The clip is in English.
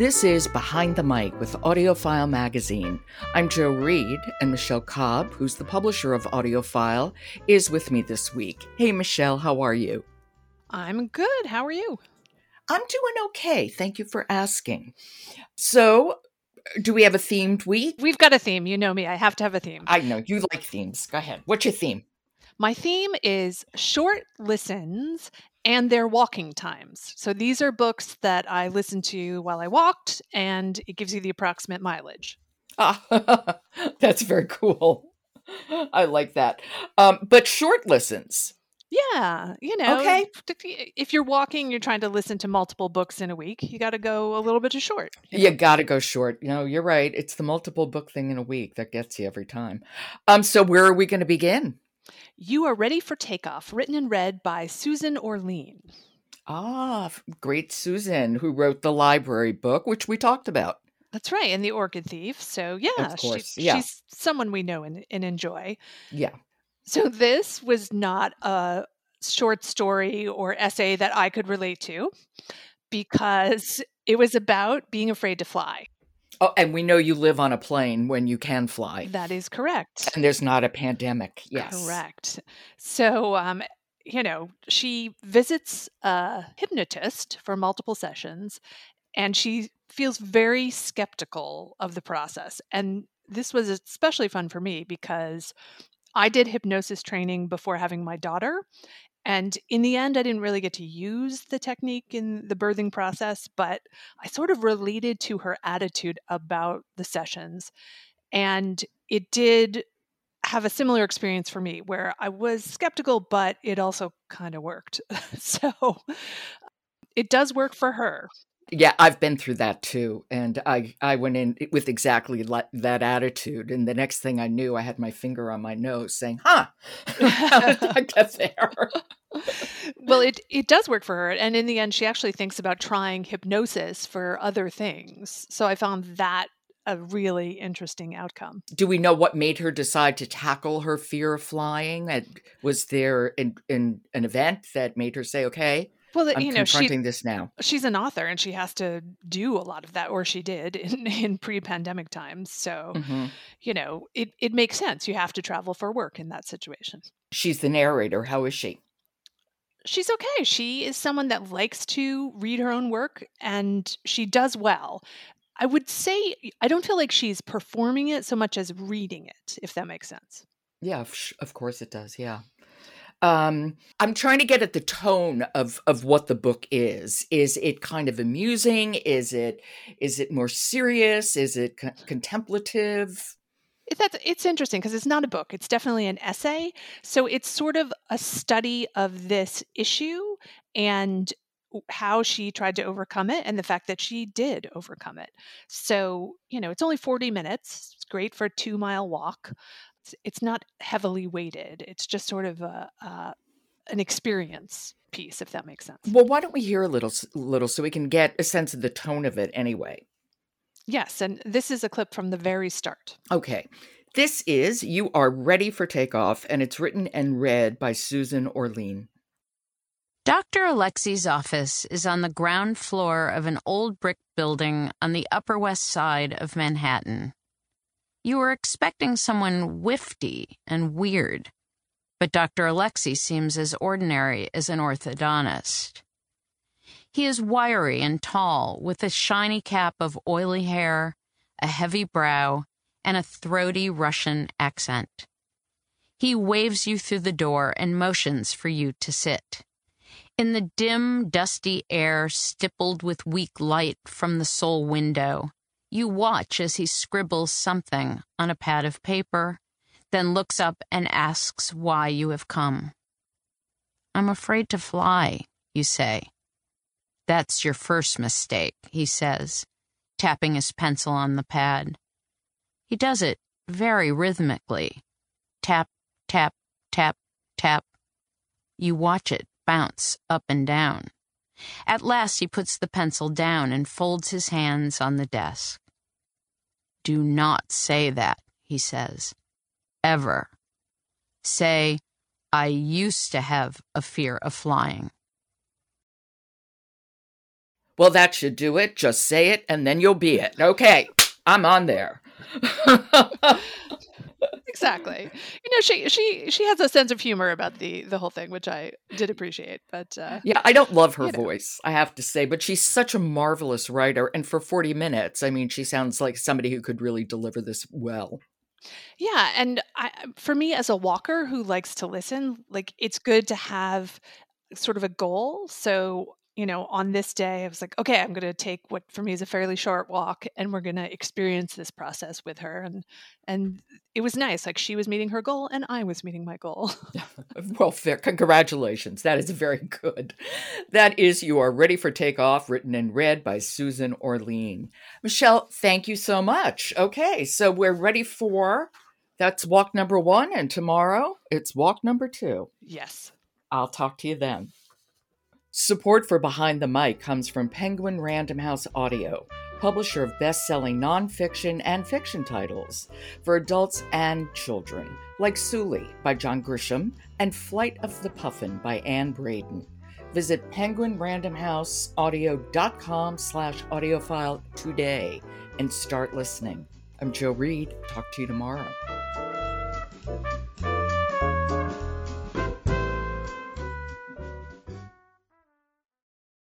This is Behind the Mic with AudioFile Magazine. I'm Jo Reed, and Michele Cobb, who's the publisher of AudioFile, is with me this week. Hey, Michele, how are you? I'm good. How are you? I'm doing okay. Thank you for asking. So, do we have a themed week? We've got a theme. You know me. I have to have a theme. I know you like themes. Go ahead. What's your theme? My theme is short listens and their walking times. So these are books that I listened to while I walked, and it gives you the approximate mileage. Ah, that's very cool. I like that. Um, but short listens. Yeah, you know, Okay. if you're walking, you're trying to listen to multiple books in a week, you got to go a little bit too short. you You know? got to go short. You know, you're right. It's the multiple book thing in a week that gets you every time. Um, so where are we going to begin? You are ready for takeoff, written and read by Susan Orlean. Ah, great Susan, who wrote the library book, which we talked about. That's right, and the Orchid Thief. So yeah, she- course, yeah. she's someone we know and, and enjoy. Yeah. So this was not a short story or essay that I could relate to because it was about being afraid to fly. Oh, and we know you live on a plane when you can fly, That is correct. and there's not a pandemic. Yes. Correct. So, um, you know, she visits a hypnotist for multiple sessions and she feels very skeptical of the process. And this was especially fun for me because I did hypnosis training before having my daughter. And in the end, I didn't really get to use the technique in the birthing process, but I sort of related to her attitude about the sessions. And it did have a similar experience for me where I was skeptical, but it also kind of worked. so it does work for her. Yeah, I've been through that too, and I I went in with exactly that attitude, and the next thing I knew, I had my finger on my nose, saying, "Huh, how did I get there?" well, it it does work for her, and in the end, she actually thinks about trying hypnosis for other things. So I found that a really interesting outcome. Do we know what made her decide to tackle her fear of flying? And Was there in, in an event that made her say, "Okay, Well, I'm you know, she confronting this now"? she's an author and she has to do a lot of that, or she did in, in pre-pandemic times. So hmm you know, it it makes sense. You have to travel for work in that situation. She's the narrator. How is she? She's okay. She is someone that likes to read her own work and she does well. I would say I don't feel like she's performing it so much as reading it, if that makes sense. Yeah, of course it does. Yeah. Um, I'm trying to get at the tone of of what the book is. Is it kind of amusing? Is it is it more serious? Is it co- contemplative? That's it's interesting because it's not a book. It's definitely an essay. So it's sort of a study of this issue and how she tried to overcome it and the fact that she did overcome it. So, you know, it's only 40 minutes. It's great for a 2-mile walk. It's, it's not heavily weighted. It's just sort of a, uh, an experience piece if that makes sense. Well, why don't we hear a little little so we can get a sense of the tone of it anyway? Yes, and this is a clip from the very start. Okay. This is You Are Ready for Takeoff, and it's written and read by Susan Orlean. Dr. Alexi's office is on the ground floor of an old brick building on the Upper West Side of Manhattan. You were expecting someone wifty and weird, but Dr. Alexi seems as ordinary as an orthodontist. He is wiry and tall, with a shiny cap of oily hair, a heavy brow, and a throaty Russian accent. He waves you through the door and motions for you to sit. In the dim, dusty air stippled with weak light from the sole window, you watch as he scribbles something on a pad of paper, then looks up and asks why you have come. I'm afraid to fly, you say. That's your first mistake, he says, tapping his pencil on the pad. He does it very rhythmically. Tap, tap, tap, tap. You watch it bounce up and down. At last, he puts the pencil down and folds his hands on the desk. Do not say that, he says. Ever. Say, I used to have a fear of flying. Well, that should do it. Just say it and then you'll be it. Okay, I'm on there. exactly. You know, she she she has a sense of humor about the the whole thing, which I did appreciate. But uh, yeah, I don't love her you know. voice, I have to say, but she's such a marvelous writer. And for 40 minutes, I mean, she sounds like somebody who could really deliver this well. yeah, and I for me as a walker who likes to listen, like it's good to have sort of a goal. So you know, on this day, I was like, okay, I'm going to take what for me is a fairly short walk, and we're going to experience this process with her, and and it was nice. Like she was meeting her goal, and I was meeting my goal. Well, fair. Congratulations. That is very good. That is You Are Ready for Takeoff, written and read by Susan Orlean. Michele, thank you so much. Okay, so we're ready for that's walk number one, and tomorrow it's walk number two. yes. I'll talk to you then. Support for Behind the Mic comes from Penguin Random House Audio, publisher of best selling nonfiction and fiction titles for adults and children, like Sooley by John Grisham and Flight of the Puffin by Ann Braden. Visit penguinrandomhouseaudio.com slash audiofile today and start listening. I'm Jo Reed. Talk to you tomorrow.